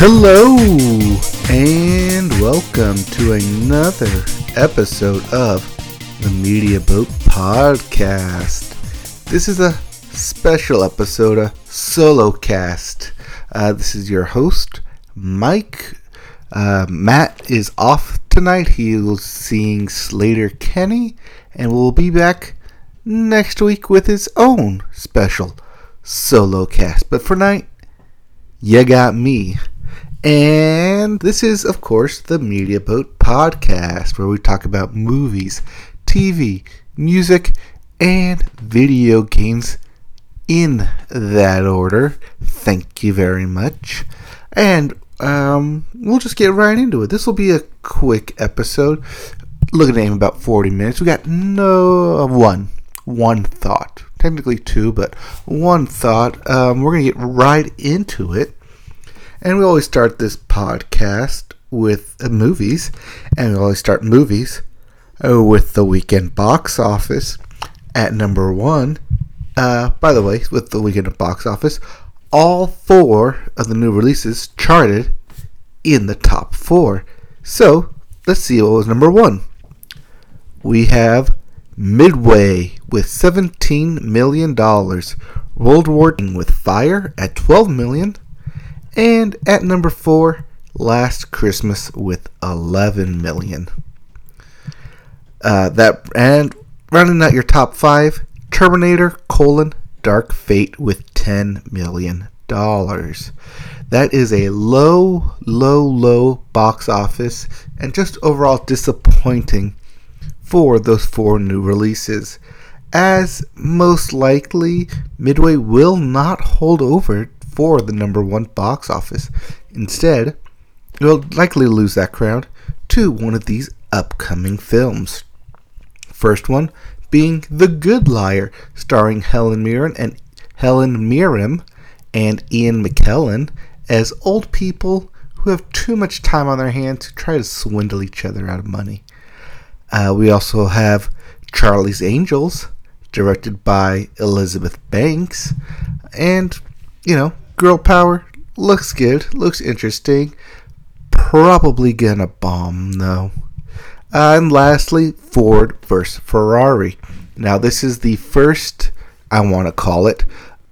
Hello and welcome to another episode of the Media Boat Podcast. This is a special episode, a solo cast. Uh, this is your host, Mike. Uh, Matt is off tonight. He is seeing Sleater-Kinney, and will be back next week with his own special solo cast. But for night, you got me. And this is, of course, the Media Boat Podcast, where we talk about movies, TV, music, and video games in that order. Thank you very much. And um, we'll just get right into it. This will be a quick episode. Looking at aim about 40 minutes. We got no one, one thought. Technically two, but one thought. Um, we're going to get right into it. And we always start this podcast with uh, movies, and we always start movies uh, with the weekend box office at number one. Uh, by the way, with the weekend box office, all four of the new releases charted in the top four. So let's see what was number one. We have Midway with $17 million, World War with Fire at $12 million, and at number four, Last Christmas with 11 million. Uh, that and rounding out your top five, Terminator: colon Dark Fate with 10 million dollars. That is a low, low, low box office and just overall disappointing for those four new releases. As most likely, Midway will not hold over for the number one box office. Instead, it will likely lose that crown to one of these upcoming films. First one being The Good Liar, starring Helen Mirren and Helen Mirren and Ian McKellen as old people who have too much time on their hands to try to swindle each other out of money. Uh, we also have Charlie's Angels, directed by Elizabeth Banks, and you know Girl power looks good, looks interesting. Probably gonna bomb though. And lastly, Ford versus Ferrari. Now, this is the first, I want to call it,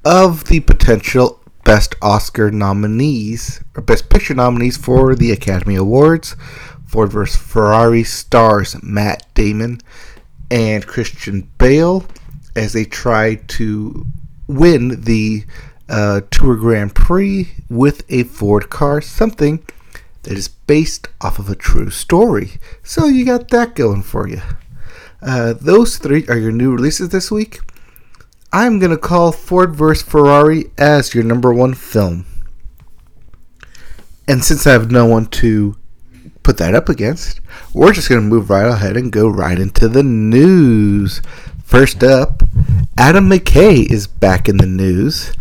of the potential Best Oscar nominees, or Best Picture nominees for the Academy Awards. Ford vs. Ferrari stars Matt Damon and Christian Bale as they try to win the uh, Tour Grand Prix with a Ford car, something that is based off of a true story. So you got that going for you. Uh, those three are your new releases this week. I'm going to call Ford vs. Ferrari as your number one film. And since I have no one to put that up against, we're just going to move right ahead and go right into the news. First up, Adam McKay is back in the news.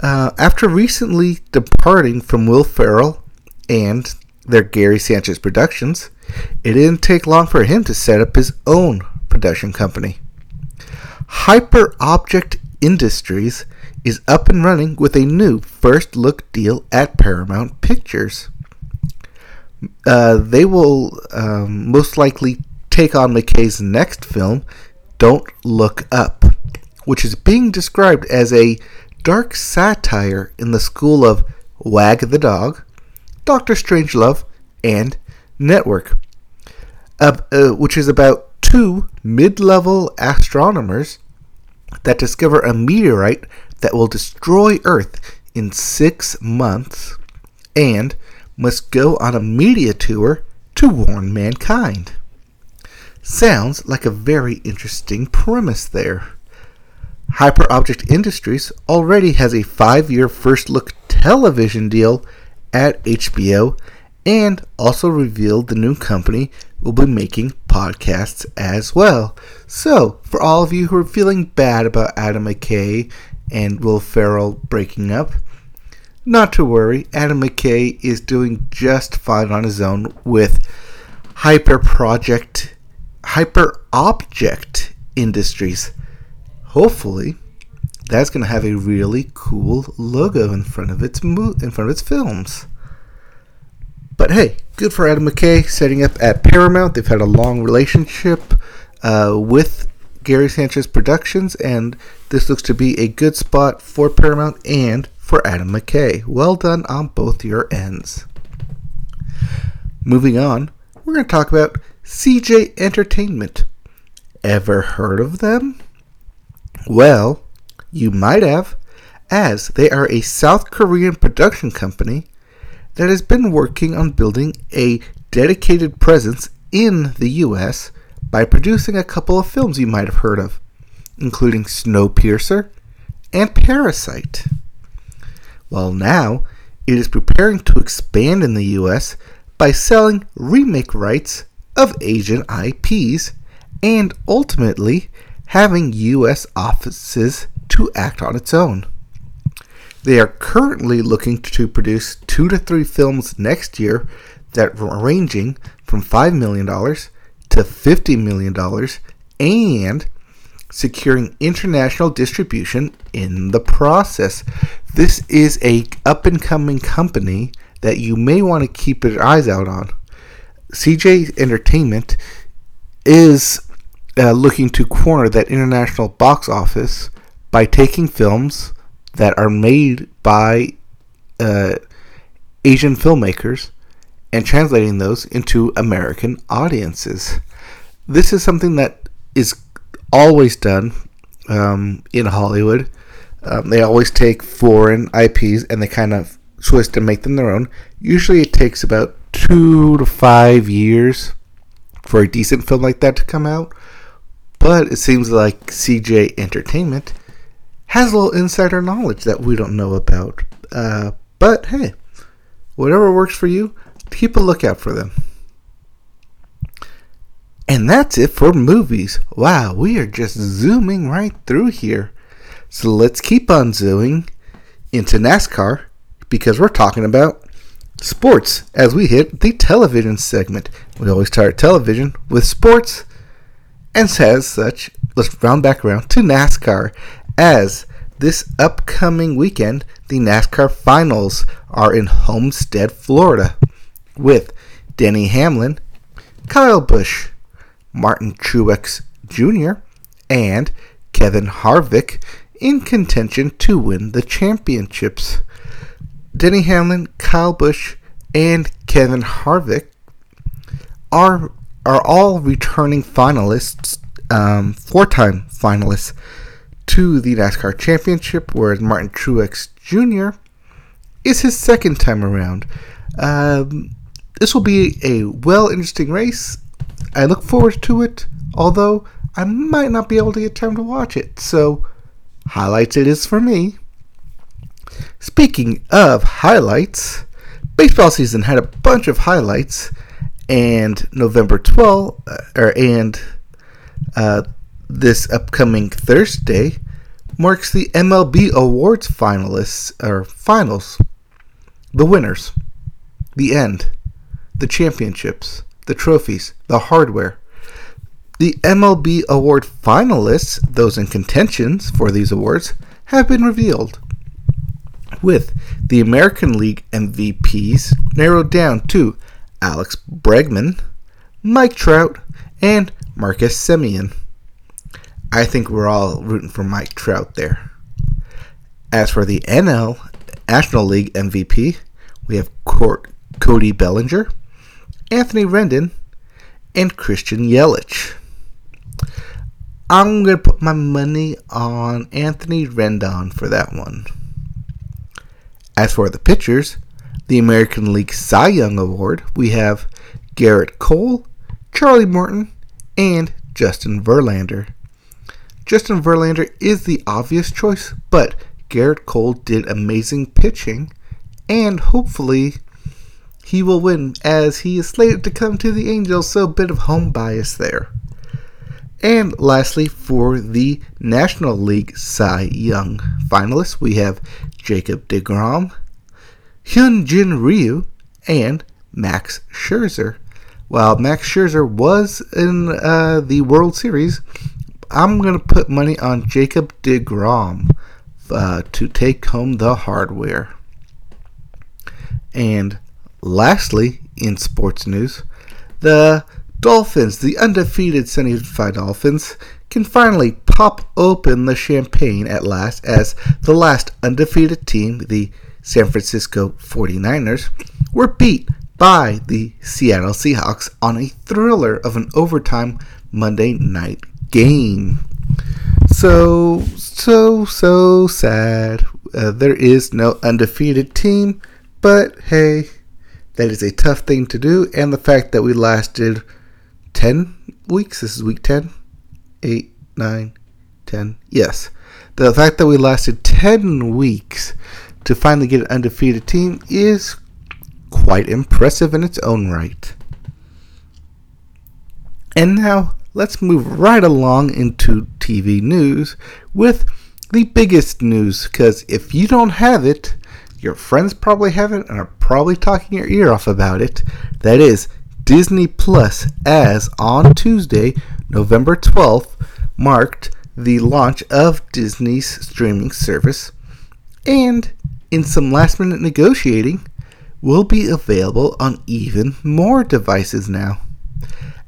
Uh, after recently departing from Will Ferrell and their Gary Sanchez Productions, it didn't take long for him to set up his own production company. Hyper Object Industries is up and running with a new first look deal at Paramount Pictures. Uh, they will um, most likely take on McKay's next film, Don't Look Up, which is being described as a dark satire in the school of Wag the Dog, Doctor Strangelove, and Network, uh, uh, which is about two mid level astronomers that discover a meteorite that will destroy Earth in six months and must go on a media tour to warn mankind. Sounds like a very interesting premise there. Hyperobject Industries already has a five year first look television deal at HBO and also revealed the new company will be making podcasts as well. So, for all of you who are feeling bad about Adam McKay and Will Ferrell breaking up, not to worry, Adam McKay is doing just fine on his own with Hyper Project Hyper Object Industries hopefully that's going to have a really cool logo in front of its mo- in front of its films. But hey, good for Adam McKay setting up at Paramount. They've had a long relationship uh, with Gary Sanchez Productions, and this looks to be a good spot for Paramount and for Adam McKay. Well done on both your ends. Moving on, we're going to talk about CJ Entertainment. Ever heard of them? Well, you might have, as they are a South Korean production company that has been working on building a dedicated presence in the US by producing a couple of films you might have heard of, including Snowpiercer and Parasite. Well, now it is preparing to expand in the US by selling remake rights of Asian IPs and ultimately having US offices to act on its own. They are currently looking to produce two to three films next year that are ranging from $5 million to $50 million and securing international distribution in the process. This is a up and coming company that you may want to keep your eyes out on. CJ Entertainment is uh, looking to corner that international box office by taking films that are made by uh, Asian filmmakers and translating those into American audiences. This is something that is always done um, in Hollywood. Um, they always take foreign IPs and they kind of twist and make them their own. Usually it takes about two to five years for a decent film like that to come out. But it seems like CJ Entertainment has a little insider knowledge that we don't know about. Uh, but hey, whatever works for you, keep a lookout for them. And that's it for movies. Wow, we are just zooming right through here. So let's keep on zooming into NASCAR because we're talking about sports as we hit the television segment. We always start television with sports, and as such, let's round back around to NASCAR as this upcoming weekend, the NASCAR finals are in Homestead, Florida, with Denny Hamlin, Kyle Busch, Martin Truex Jr., and Kevin Harvick in contention to win the championships. Denny Hamlin, Kyle Busch, and Kevin Harvick are are all returning finalists, um, four-time finalists to the NASCAR Championship, whereas Martin Truex Jr. is his second time around. Um, this will be a well interesting race. I look forward to it, although I might not be able to get time to watch it. So, highlights it is for me. Speaking of highlights, baseball season had a bunch of highlights, and November 12th, uh, or and uh, this upcoming Thursday marks the MLB Awards finalists or finals, the winners, the end, the championships, the trophies, the hardware. The MLB Award finalists, those in contentions for these awards, have been revealed, with the American League MVPs narrowed down to Alex Bregman, Mike Trout, and Marcus Semien. I think we're all rooting for Mike Trout there. As for the NL National League MVP, we have Court, Cody Bellinger, Anthony Rendon, and Christian Yelich. I'm going to put my money on Anthony Rendon for that one. As for the pitchers, the American League Cy Young Award, we have Gerrit Cole, Charlie Morton, and Justin Verlander. Justin Verlander is the obvious choice, but Gerrit Cole did amazing pitching, and hopefully he will win as he is slated to come to the Angels, so a bit of home bias there. And lastly, for the National League Cy Young finalists, we have Jacob DeGrom, Hyunjin Ryu, and Max Scherzer. While Max Scherzer was in uh, the World Series, I'm going to put money on Jacob DeGrom uh, to take home the hardware. And lastly, in sports news. The Dolphins, the undefeated San Diego Dolphins, can finally pop open the champagne at last as the last undefeated team, the San Francisco 49ers, were beat by the Seattle Seahawks on a thriller of an overtime Monday night game. So, so, so sad. Uh, there is no undefeated team, but hey, that is a tough thing to do. And the fact that we lasted 10 weeks, this is week 10, 8, 9, 10, yes. The fact that we lasted 10 weeks to finally get an undefeated team is quite impressive in its own right. And now let's move right along into TV news with the biggest news because if you don't have it, your friends probably have it and are probably talking your ear off about it. That is Disney Plus, as on Tuesday, November 12th, marked the launch of Disney's streaming service, and in some last minute negotiating, will be available on even more devices now.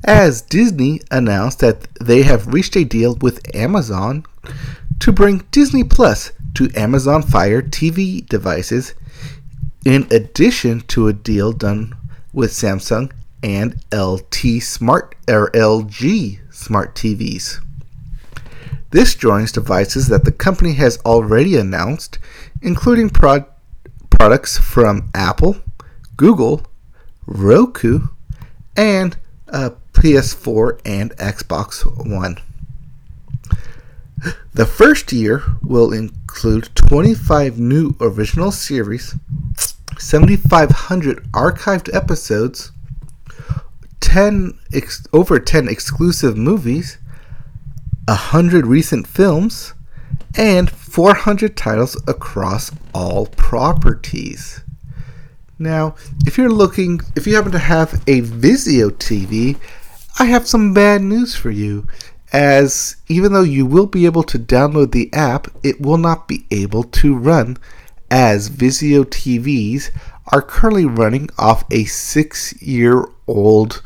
As Disney announced that they have reached a deal with Amazon to bring Disney Plus to Amazon Fire TV devices, in addition to a deal done with Samsung and LT Smart or LG Smart TVs. This joins devices that the company has already announced, including prod- products from Apple, Google, Roku, and uh, PS4 and Xbox One. The first year will include 25 new original series, 7,500 archived episodes, 10 ex- over 10 exclusive movies, 100 recent films, and 400 titles across all properties. Now, if you're looking, if you happen to have a Vizio TV, I have some bad news for you. As even though you will be able to download the app, it will not be able to run as Vizio TVs are currently running off a six year old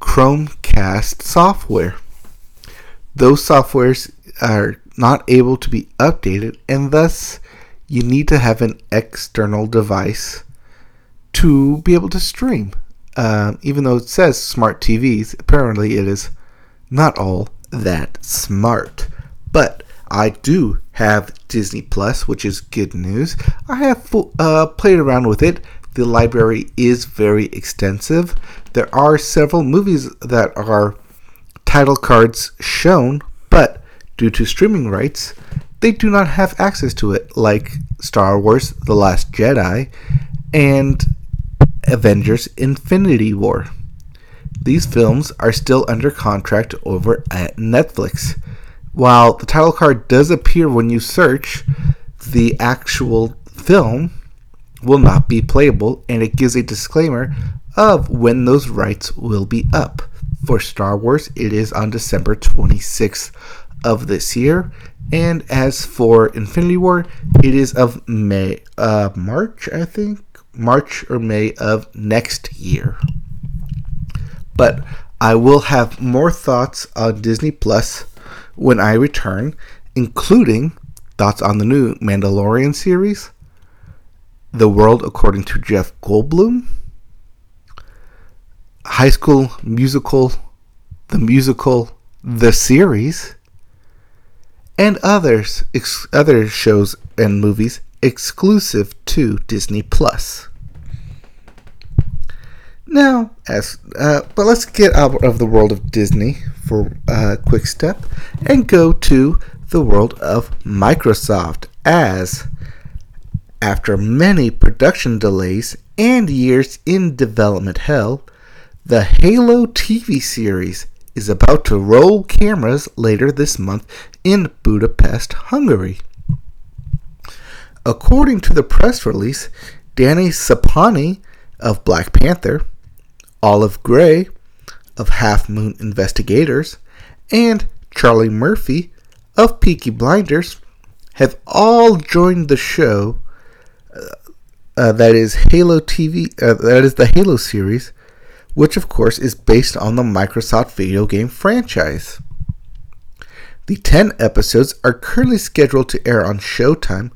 Chromecast software. Those softwares are not able to be updated, and thus you need to have an external device to be able to stream. Uh, even though it says smart TVs, apparently it is not all that smart. But I do have Disney Plus, which is good news. I have uh, played around with it. The library is very extensive. There are several movies that are title cards shown, but due to streaming rights, they do not have access to it, like Star Wars The Last Jedi and Avengers Infinity War. These films are still under contract over at Netflix. While the title card does appear when you search, the actual film will not be playable and it gives a disclaimer of when those rights will be up. For Star Wars, it is on December 26th of this year, and as for Infinity War, it is of May, uh, March, I think, March or May of next year. But I will have more thoughts on Disney Plus when I return, including thoughts on the new Mandalorian series, The World According to Jeff Goldblum, High School Musical, the musical, the series, and others, ex- other shows and movies exclusive to Disney Plus. Now, as uh, but let's get out of the world of Disney for a quick step and go to the world of Microsoft. As after many production delays and years in development hell, the Halo TV series is about to roll cameras later this month in Budapest, Hungary. According to the press release, Danny Sapani of Black Panther, Olive Gray of Half Moon Investigations, and Charlie Murphy of Peaky Blinders have all joined the show uh, that is Halo TV, uh, that is the Halo series, which of course is based on the Microsoft video game franchise. The 10 episodes are currently scheduled to air on Showtime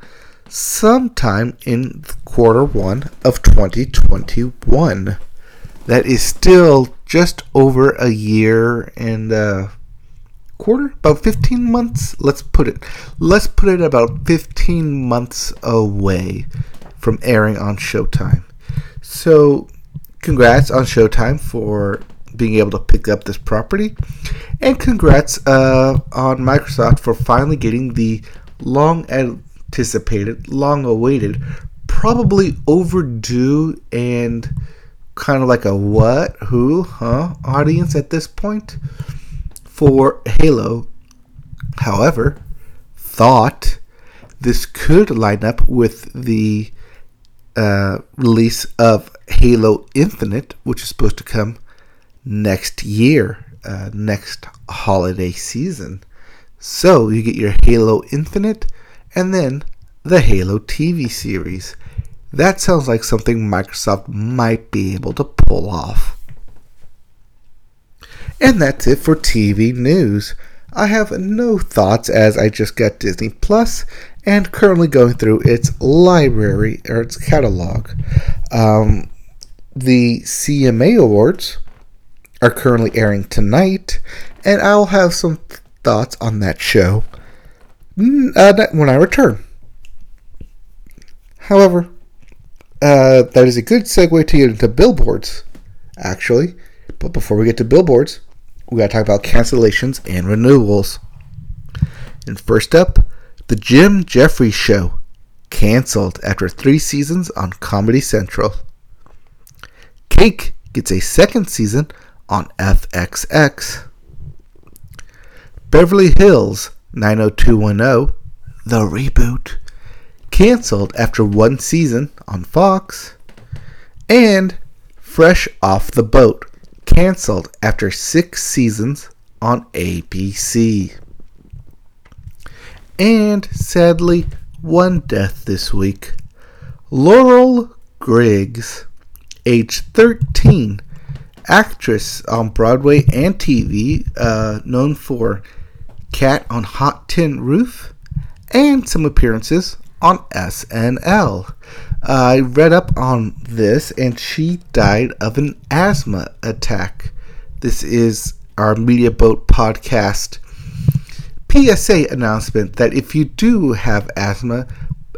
sometime in quarter one of 2021. That is still just over a year and a quarter, about 15 months. Let's put it. Let's put it about 15 months away from airing on Showtime. So, congrats on Showtime for being able to pick up this property, and congrats uh, on Microsoft for finally getting the long anticipated, long awaited, probably overdue, and kind of like a what, who, huh audience at this point for Halo. However, thought this could line up with the uh, release of Halo Infinite, which is supposed to come next year, uh, next holiday season. So you get your Halo Infinite and then the Halo TV series. That sounds like something Microsoft might be able to pull off. And that's it for TV news. I have no thoughts as I just got Disney Plus and currently going through its library or its catalog. Um, the CMA Awards are currently airing tonight, and I'll have some thoughts on that show mm, uh, when I return. However, uh, that is a good segue to get into billboards, actually. But before we get to billboards, we got to talk about cancellations and renewals. And first up, the Jim Jefferies Show, canceled after three seasons on Comedy Central. Cake gets a second season on FXX. Beverly Hills 90210, the reboot, canceled after one season on Fox. And Fresh Off the Boat, canceled after six seasons on ABC. And sadly, one death this week. Laurel Griggs, age 13, actress on Broadway and TV, uh, known for Cat on Hot Tin Roof and some appearances on SNL. I read up on this and she died of an asthma attack. This is our Media Boat podcast PSA announcement that if you do have asthma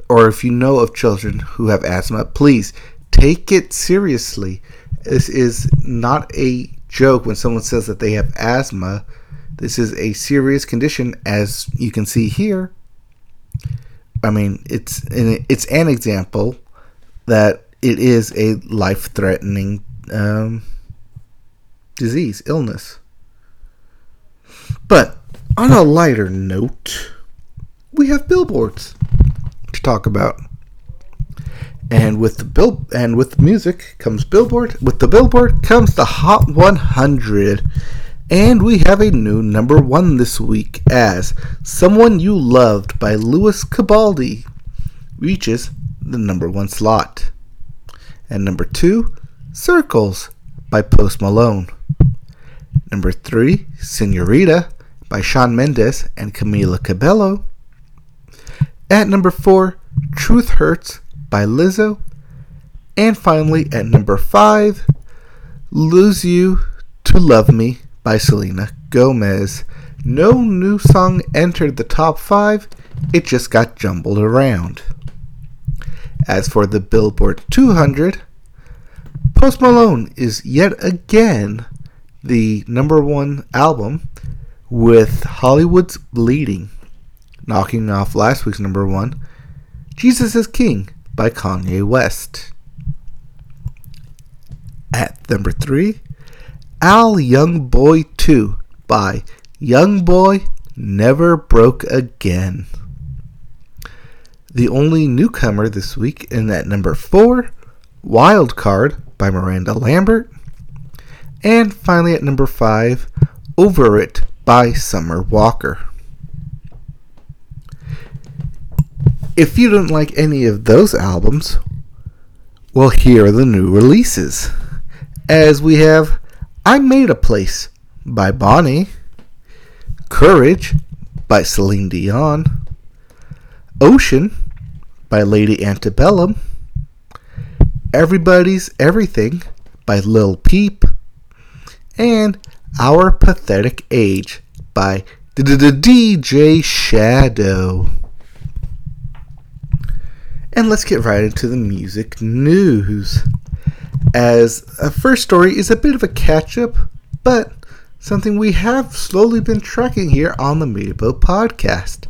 or if you know of children who have asthma, please take it seriously. This is not a joke when someone says that they have asthma. This is a serious condition, as you can see here. I mean, it's an, it's an example that it is a life-threatening um, disease, illness. But on a lighter note, we have billboards to talk about. And with the bill and with music comes Billboard. With the Billboard comes the Hot 100. And we have a new number one this week as Someone You Loved by Lewis Capaldi reaches the number one slot. And number two, Circles by Post Malone. Number three, Senorita by Shawn Mendes and Camila Cabello. At number four, Truth Hurts by Lizzo. And finally, at number five, Lose You to Love Me by Selena Gomez. No new song entered the top five, it just got jumbled around. As for the Billboard 200, Post Malone is yet again the number one album with Hollywood's Bleeding, knocking off last week's number one, Jesus is King by Kanye West. At number three, AI Young Boy 2 by Young Boy Never Broke Again. The only newcomer this week in at number four, Wild Card by Miranda Lambert. And finally at number five, Over It by Summer Walker. If you don't like any of those albums, well, here are the new releases. as we have I Made a Place by Bonnie, Courage by Celine Dion, Ocean by Lady Antebellum, Everybody's Everything by Lil Peep, and Our Pathetic Age by DJ Shadow. And let's get right into the music news. As a first story is a bit of a catch up, but something we have slowly been tracking here on the Media Boat podcast.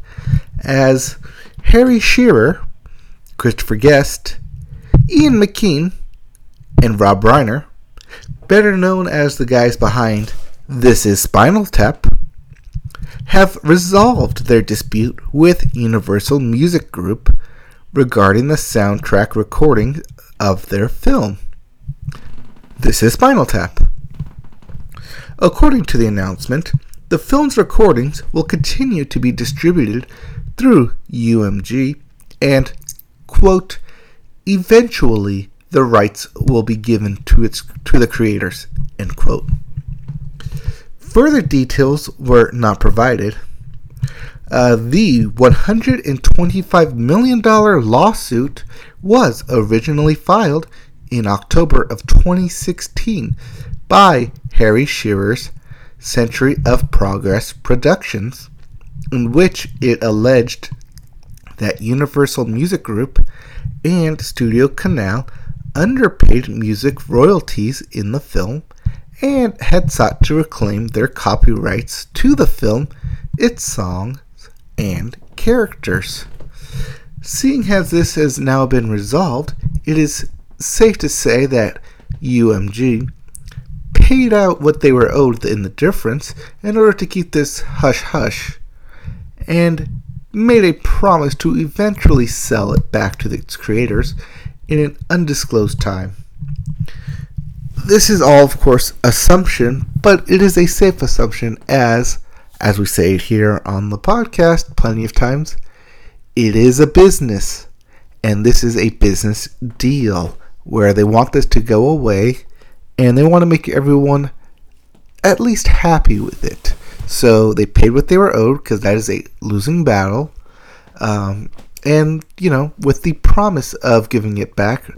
As Harry Shearer, Christopher Guest, Ian McKean, and Rob Reiner, better known as the guys behind This Is Spinal Tap, have resolved their dispute with Universal Music Group regarding the soundtrack recording of their film. This is Spinal Tap. According to the announcement, the film's recordings will continue to be distributed through UMG and, quote, eventually the rights will be given to its to the creators, end quote. Further details were not provided, uh, the $125 million lawsuit was originally filed in October of 2016 by Harry Shearer's Century of Progress Productions, in which it alleged that Universal Music Group and Studio Canal underpaid music royalties in the film and had sought to reclaim their copyrights to the film, its songs, and characters. Seeing as this has now been resolved, it is safe to say that UMG paid out what they were owed in the difference in order to keep this hush hush, and made a promise to eventually sell it back to its creators in an undisclosed time. This is all, of course, assumption, but it is a safe assumption as as we say here on the podcast plenty of times, it is a business. And this is a business deal where they want this to go away and they want to make everyone at least happy with it. So they paid what they were owed because that is a losing battle. Um, and, you know, with the promise of giving it back,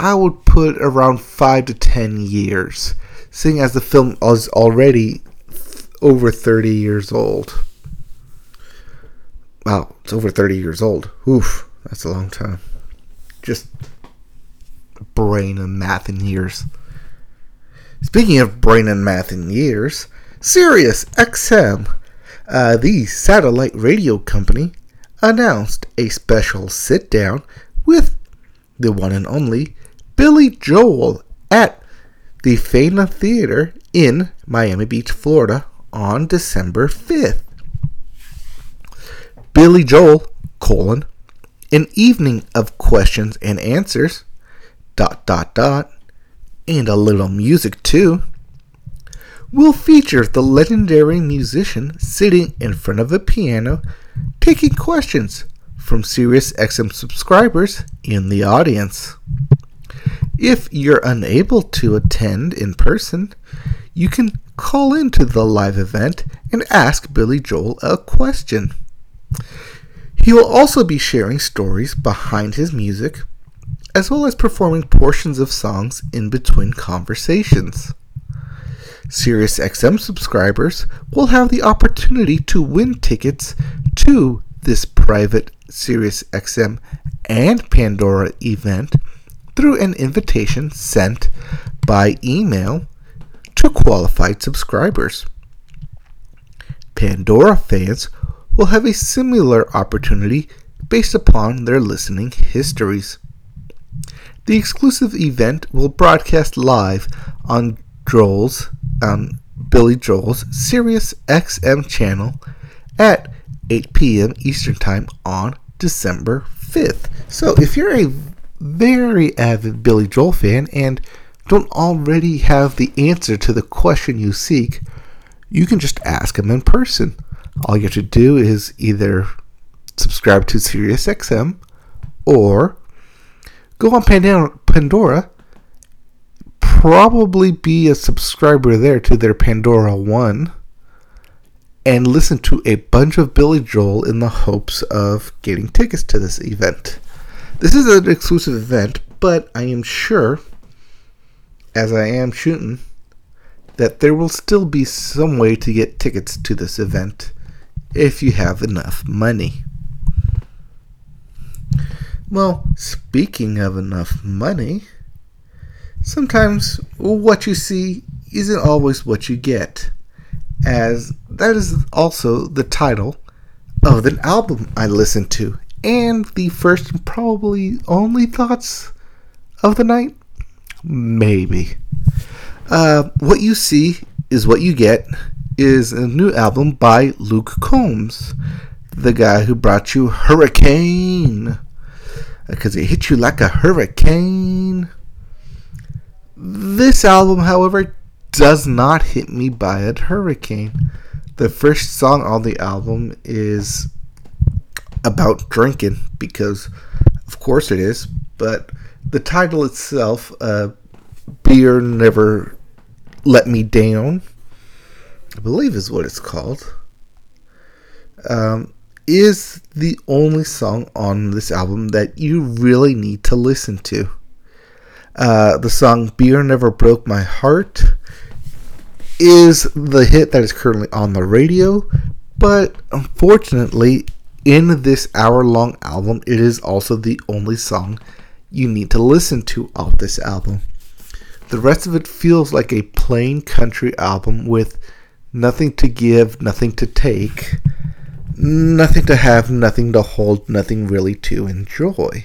I would put around five to ten years, seeing as the film is already over 30 years old. Wow, it's over 30 years old. Oof, that's a long time. Just brain and math in years. Speaking of brain and math in years, Sirius XM, uh, the satellite radio company, announced a special sit down with the one and only Billy Joel at the Faena Theater in Miami Beach, Florida on December 5th. Billy Joel, colon, an evening of questions and answers, dot dot dot, and a little music too, will feature the legendary musician sitting in front of a piano taking questions from SiriusXM subscribers in the audience. If you're unable to attend in person, you can call into the live event and ask Billy Joel a question. He will also be sharing stories behind his music, as well as performing portions of songs in between conversations. SiriusXM subscribers will have the opportunity to win tickets to this private SiriusXM and Pandora event through an invitation sent by email to qualified subscribers. Pandora fans will have a similar opportunity based upon their listening histories. The exclusive event will broadcast live on Joel's on um, Billy Joel's Sirius XM channel at 8 p.m. Eastern Time on December 5th. So if you're a very avid Billy Joel fan and don't already have the answer to the question you seek, you can just ask him in person. All you have to do is either subscribe to SiriusXM or go on Pandora, probably be a subscriber there to their Pandora One and listen to a bunch of Billy Joel in the hopes of getting tickets to this event. This is an exclusive event, but I am sure, as I am shooting, that there will still be some way to get tickets to this event if you have enough money. Well, speaking of enough money, sometimes what you see isn't always what you get, as that is also the title of the album I listened to, and the first and probably only thoughts of the night. Maybe. Uh, what you see is what you get is a new album by Luke Combs, the guy who brought you Hurricane. Because it hit you like a hurricane. This album, however, does not hit me by a hurricane. The first song on the album is about drinking, because of course it is, but the title itself, uh, Beer Never Let Me Down, I believe is what it's called, um, is the only song on this album that you really need to listen to. Uh, the song Beer Never Broke My Heart is the hit that is currently on the radio, but unfortunately, in this hour long album, it is also the only song you need to listen to off this album. The rest of it feels like a plain country album with nothing to give, nothing to take, nothing to have, nothing to hold, nothing really to enjoy.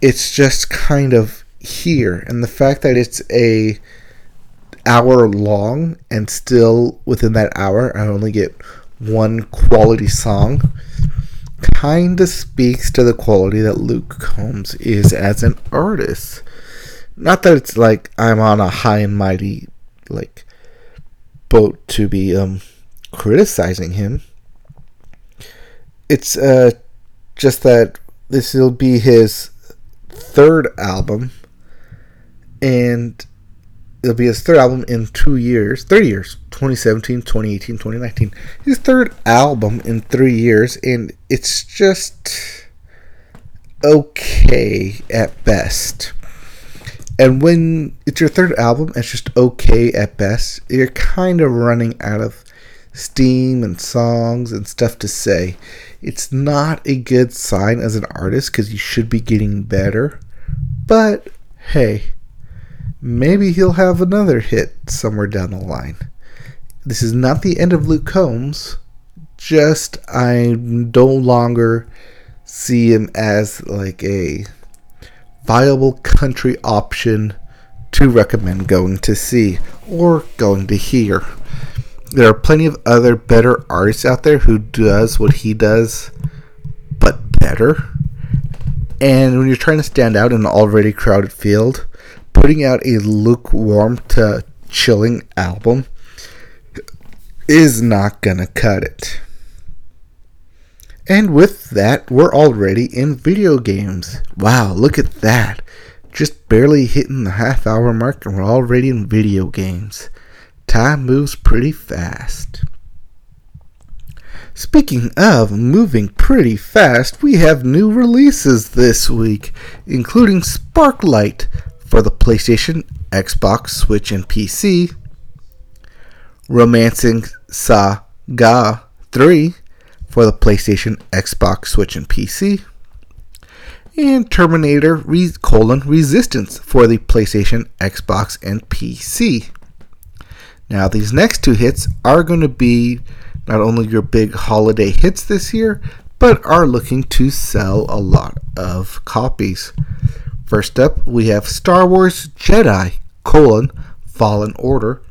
It's just kind of here, and the fact that it's a hour long and still within that hour I only get one quality song kind of speaks to the quality that Luke Combs is as an artist. Not that it's like I'm on a high and mighty like boat to be um criticizing him. It's uh just that this will be his third album and it'll be his third album in two years, three years, 2017, 2018, 2019. His third album in three years, and it's just okay at best. And when it's your third album, it's just okay at best. You're kind of running out of steam and songs and stuff to say. It's not a good sign as an artist because you should be getting better. But hey, maybe he'll have another hit somewhere down the line. This is not the end of Luke Combs, just I no longer see him as like a viable country option to recommend going to see or going to hear. There are plenty of other better artists out there who does what he does but better. And when you're trying to stand out in an already crowded field, putting out a lukewarm to chilling album is not gonna cut it. And with that, we're already in video games. Wow, look at that. Just barely hitting the half hour mark and we're already in video games. Time moves pretty fast. Speaking of moving pretty fast, we have new releases this week, including Sparklite, for the PlayStation, Xbox, Switch, and PC. Romancing Saga 3 for the PlayStation, Xbox, Switch, and PC. And Terminator Re- colon, Resistance for the PlayStation, Xbox, and PC. Now, these next two hits are going to be not only your big holiday hits this year, but are looking to sell a lot of copies. First up, we have Star Wars Jedi: colon, Fallen Order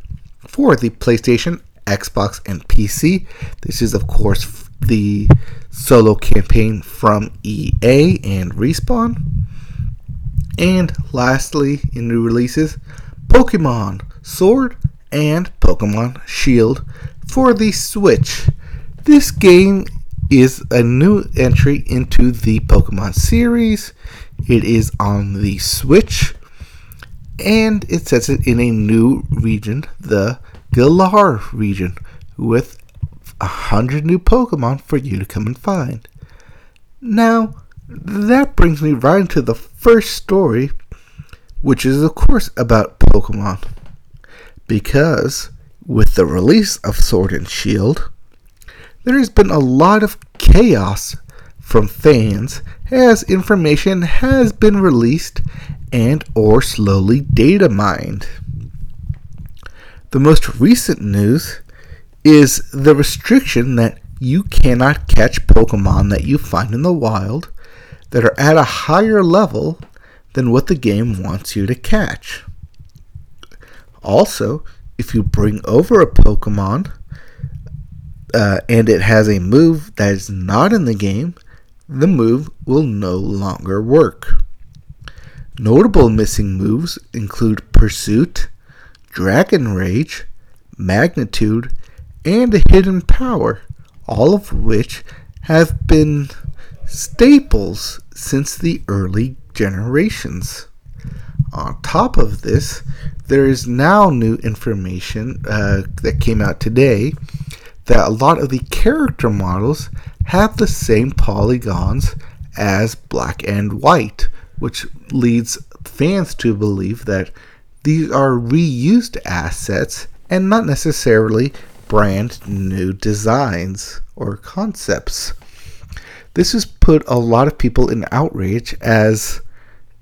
for the PlayStation, Xbox, and PC. This is, of course, the solo campaign from EA and Respawn. And lastly, in new releases, Pokemon Sword and Pokemon Shield for the Switch. This game is a new entry into the Pokemon series. It is on the Switch. and it sets it in a new region, the Galar region, with a hundred new Pokemon for you to come and find. Now, that brings me right into the first story, which is, of course, about Pokemon. Because with the release of Sword and Shield, there has been a lot of chaos from fans as information has been released and or slowly data mined. The most recent news is the restriction that you cannot catch Pokemon that you find in the wild that are at a higher level than what the game wants you to catch. Also, if you bring over a Pokemon uh, and it has a move that is not in the game, the move will no longer work. Notable missing moves include Pursuit, Dragon Rage, Magnitude, and a Hidden Power, all of which have been staples since the early generations. On top of this, there is now new information uh, that came out today that a lot of the character models have the same polygons as black and white, which leads fans to believe that these are reused assets and not necessarily brand new designs or concepts. This has put a lot of people in outrage as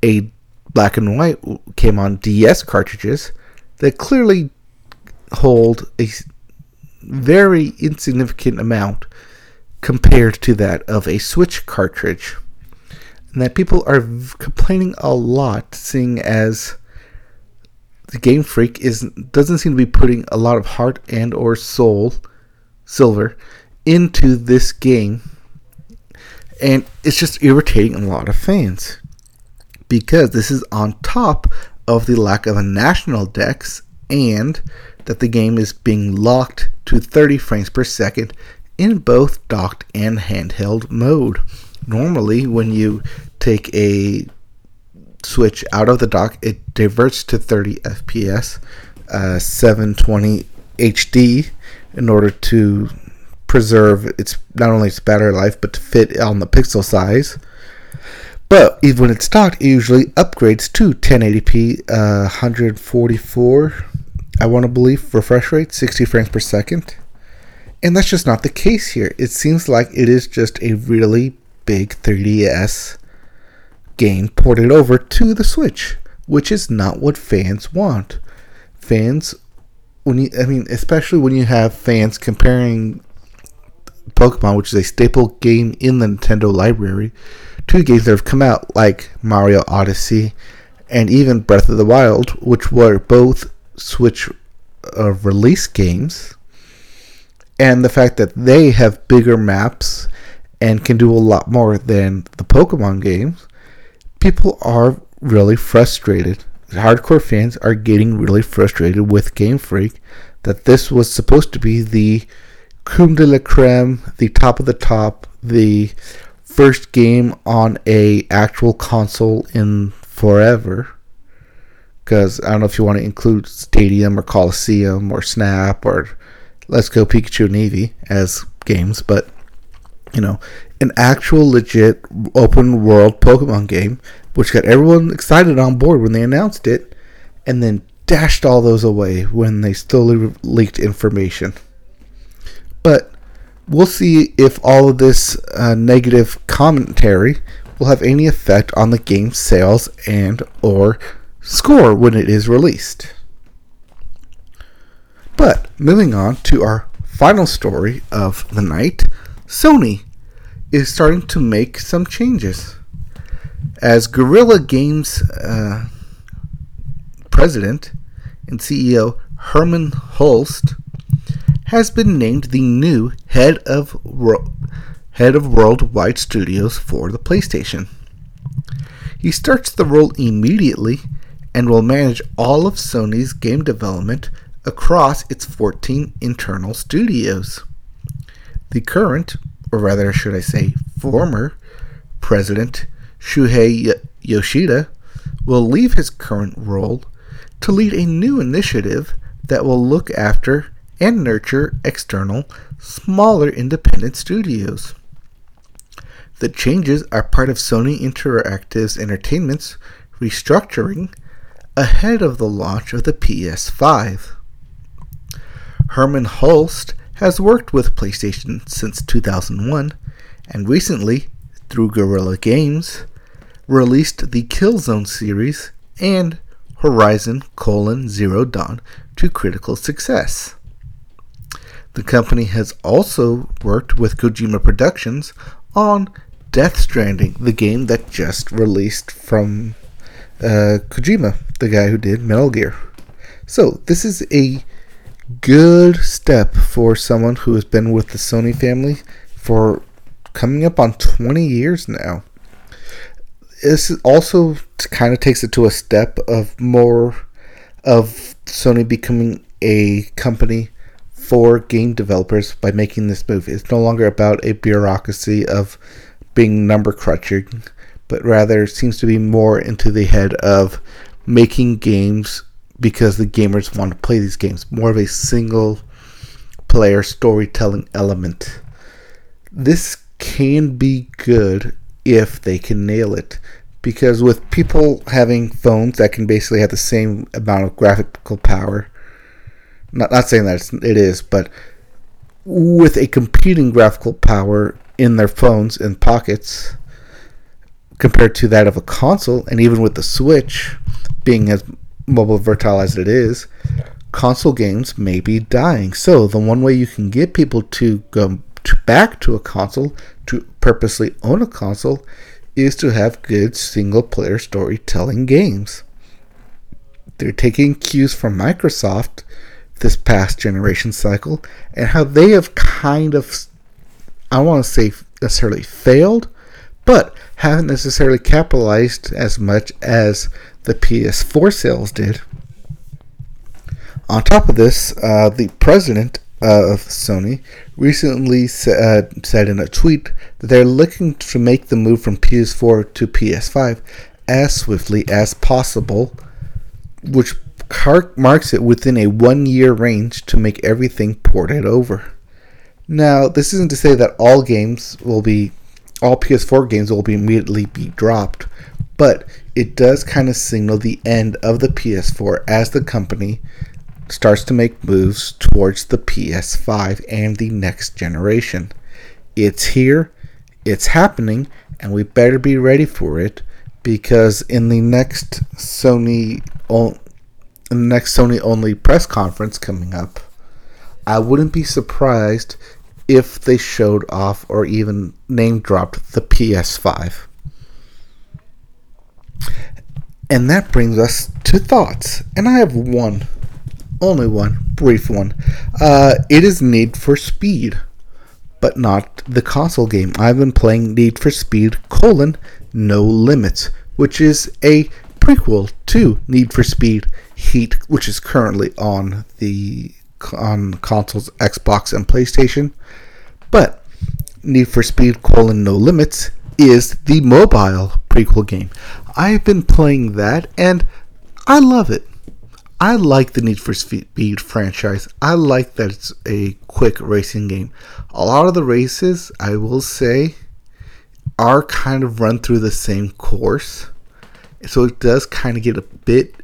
a black and white came on DS cartridges that clearly hold a very insignificant amount compared to that of a Switch cartridge. And that people are complaining a lot, seeing as the Game Freak is doesn't seem to be putting a lot of heart and or soul, silver, into this game and it's just irritating a lot of fans because this is on top of the lack of a national dex and that the game is being locked to 30 frames per second in both docked and handheld mode. Normally, when you take a switch out of the dock, it diverts to 30 FPS, uh, 720 HD in order to preserve its not only its battery life but to fit on the pixel size. But even when it's docked, it usually upgrades to 1080p, uh, 144, I want to believe, refresh rate, 60 frames per second. And that's just not the case here. It seems like it is just a really big 3DS game ported over to the Switch, which is not what fans want. Fans, when you, I mean, especially when you have fans comparing Pokemon, which is a staple game in the Nintendo library, to games that have come out like Mario Odyssey and even Breath of the Wild, which were both Switch uh, release games, and the fact that they have bigger maps and can do a lot more than the Pokemon games, people are really frustrated. Hardcore fans are getting really frustrated with Game Freak that this was supposed to be the creme de la creme, the top of the top, the first game on a actual console in forever. Because I don't know if you want to include Stadium or Colosseum or Snap or Let's Go Pikachu Eevee as games, but you know, an actual legit open world Pokemon game, which got everyone excited on board when they announced it, and then dashed all those away when they slowly leaked information. But we'll see if all of this uh, negative commentary will have any effect on the game's sales and or score when it is released. But moving on to our final story of the night, Sony is starting to make some changes. As Guerrilla Games uh, president and CEO Hermen Hulst has been named the new head of head of worldwide studios for the PlayStation. He starts the role immediately and will manage all of Sony's game development across its 14 internal studios. The current, or rather should I say former, president Shuhei Yoshida will leave his current role to lead a new initiative that will look after and nurture external, smaller independent studios. The changes are part of Sony Interactive's Entertainment's restructuring ahead of the launch of the PS5. Hermen Hulst has worked with PlayStation since 2001 and recently, through Guerrilla Games, released the Killzone series and Horizon colon Zero Dawn to critical success. The company has also worked with Kojima Productions on Death Stranding, the game that just released from uh, Kojima, the guy who did Metal Gear. So, this is a good step for someone who has been with the Sony family for coming up on 20 years now. This also kind of takes it to a step of more of Sony becoming a company for game developers by making this move. It's no longer about a bureaucracy of being number crunching, but rather seems to be more into the head of making games because the gamers want to play these games. More of a single player storytelling element. This can be good if they can nail it. Because with people having phones that can basically have the same amount of graphical power, not, not saying that it is, but with a competing graphical power in their phones and pockets compared to that of a console, and even with the Switch being as mobile versatile as it is, console games may be dying. So the one way you can get people to go to back to a console to purposely own a console is to have good single player storytelling games. They're taking cues from Microsoft this past generation cycle and how they have kind of I don't want to say necessarily failed, but haven't necessarily capitalized as much as the PS4 sales did. On top of this, uh, the president of Sony recently uh, said in a tweet that they're looking to make the move from PS4 to PS5 as swiftly as possible, which marks it within a one year range to make everything ported over. Now, this isn't to say that all games will be, all PS4 games will be immediately be dropped, but it does kind of signal the end of the PS4 as the company starts to make moves towards the PS5 and the next generation. It's here, it's happening, and we better be ready for it because in the next Sony in the next Sony only press conference coming up, I wouldn't be surprised if they showed off or even name dropped the PS5. And that brings us to thoughts. And I have one, only one, brief one. Uh, it is Need for Speed, but not the console game. I've been playing Need for Speed colon No Limits, which is a prequel to Need for Speed Heat, which is currently on the on consoles Xbox and PlayStation. But Need for Speed colon No Limits is the mobile prequel game. I've been playing that and I love it. I like the Need for Speed franchise. I like that it's a quick racing game. A lot of the races, I will say, are kind of run through the same course. So it does kind of get a bit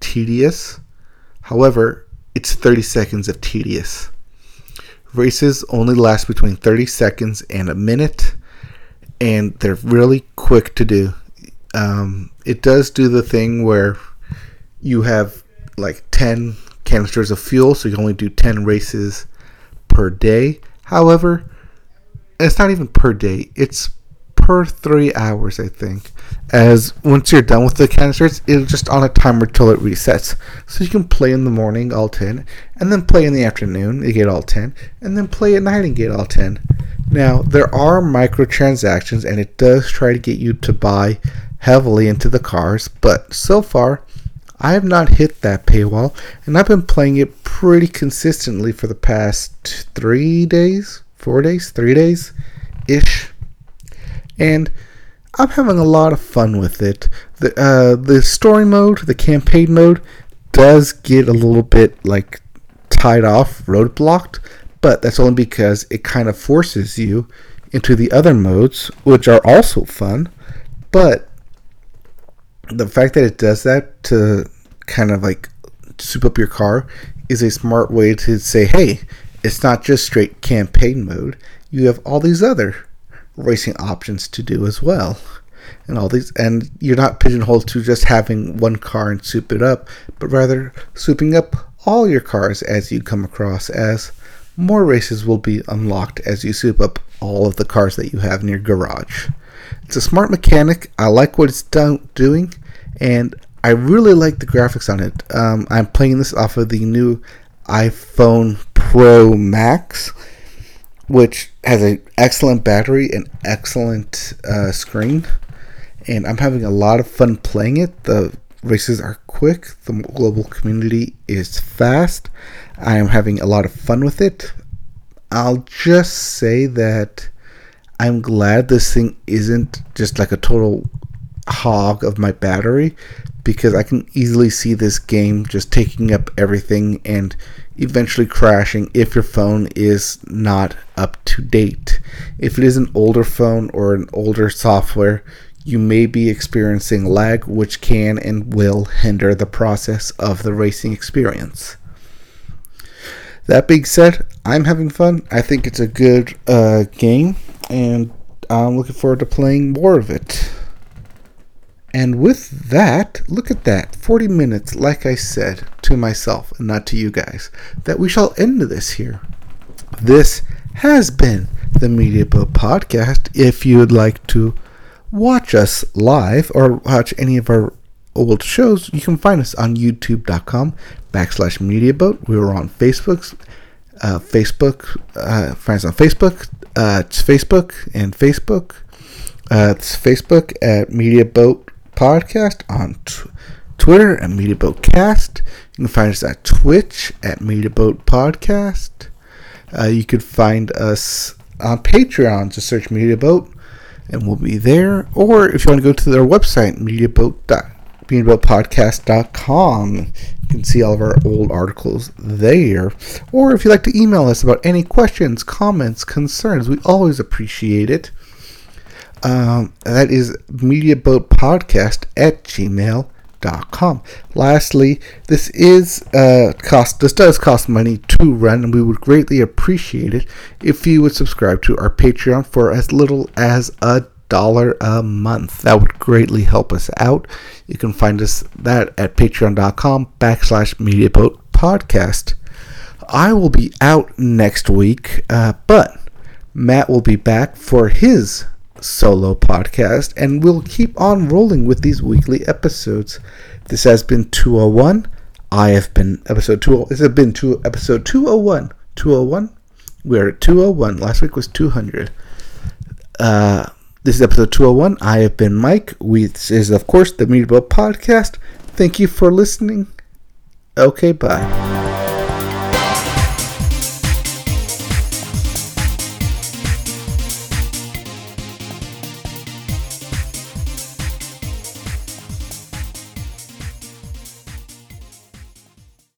tedious. However, it's 30 seconds of tedious. Races only last between 30 seconds and a minute, and they're really quick to do. Um, it does do the thing where you have like 10 canisters of fuel, so you only do 10 races per day. However, it's not even per day, it's per three hours, I think. As once you're done with the canisters, it'll just on a timer till it resets. So you can play in the morning all 10, and then play in the afternoon, you get all 10, and then play at night and get all 10. Now, there are microtransactions, and it does try to get you to buy heavily into the cars, but so far, I have not hit that paywall, and I've been playing it pretty consistently for the past three days, four days, three days ish. And I'm having a lot of fun with it. The uh, the story mode, the campaign mode, does get a little bit like tied off, roadblocked, but that's only because it kind of forces you into the other modes, which are also fun. But the fact that it does that to kind of like soup up your car is a smart way to say, hey, it's not just straight campaign mode. You have all these other racing options to do as well. And all these and you're not pigeonholed to just having one car and soup it up, but rather souping up all your cars as you come across as more races will be unlocked as you soup up all of the cars that you have in your garage. It's a smart mechanic. I like what it's done, doing, and I really like the graphics on it. Um, I'm playing this off of the new iPhone Pro Max, which has an excellent battery and excellent uh, screen, and I'm having a lot of fun playing it. The races are quick. The global community is fast. I am having a lot of fun with it. I'll just say that I'm glad this thing isn't just like a total hog of my battery because I can easily see this game just taking up everything and eventually crashing if your phone is not up to date. If it is an older phone or an older software, you may be experiencing lag, which can and will hinder the process of the racing experience. That being said, I'm having fun. I think it's a good uh, game, and I'm looking forward to playing more of it. And with that, look at that 40 minutes, like I said to myself and not to you guys, that we shall end this here. This has been the Media Boat Podcast. If you would like to watch us live or watch any of our old shows, you can find us on youtube.com backslash mediaboat. We were on Facebook, uh, Facebook, uh, find us on Facebook. Uh, it's Facebook and Facebook. Uh, it's Facebook at Media Boat Podcast on t- Twitter at Media Boat Cast. You can find us at Twitch at Media Boat Podcast. Uh, you could find us on Patreon. Just search Media Boat and we'll be there. Or if you want to go to their website, mediaboat.mediaboatpodcast.com, you can see all of our old articles there. Or if you'd like to email us about any questions, comments, concerns, we always appreciate it. Um, that is mediaboatpodcast at gmail.com. Lastly, this is uh, cost. This does cost money to run, and we would greatly appreciate it if you would subscribe to our Patreon for as little as a dollar a month. That would greatly help us out. You can find us that at patreon.com backslash mediaboat podcast. I will be out next week, uh, but Matt will be back for his solo podcast, and we'll keep on rolling with these weekly episodes. This has been 201. I have been episode 2. This has been two, episode 201. 201. We're at 201. Last week was 200. Uh, this is episode 201. I have been Mike. We, this is, of course, the Boat Podcast. Thank you for listening. Okay, bye.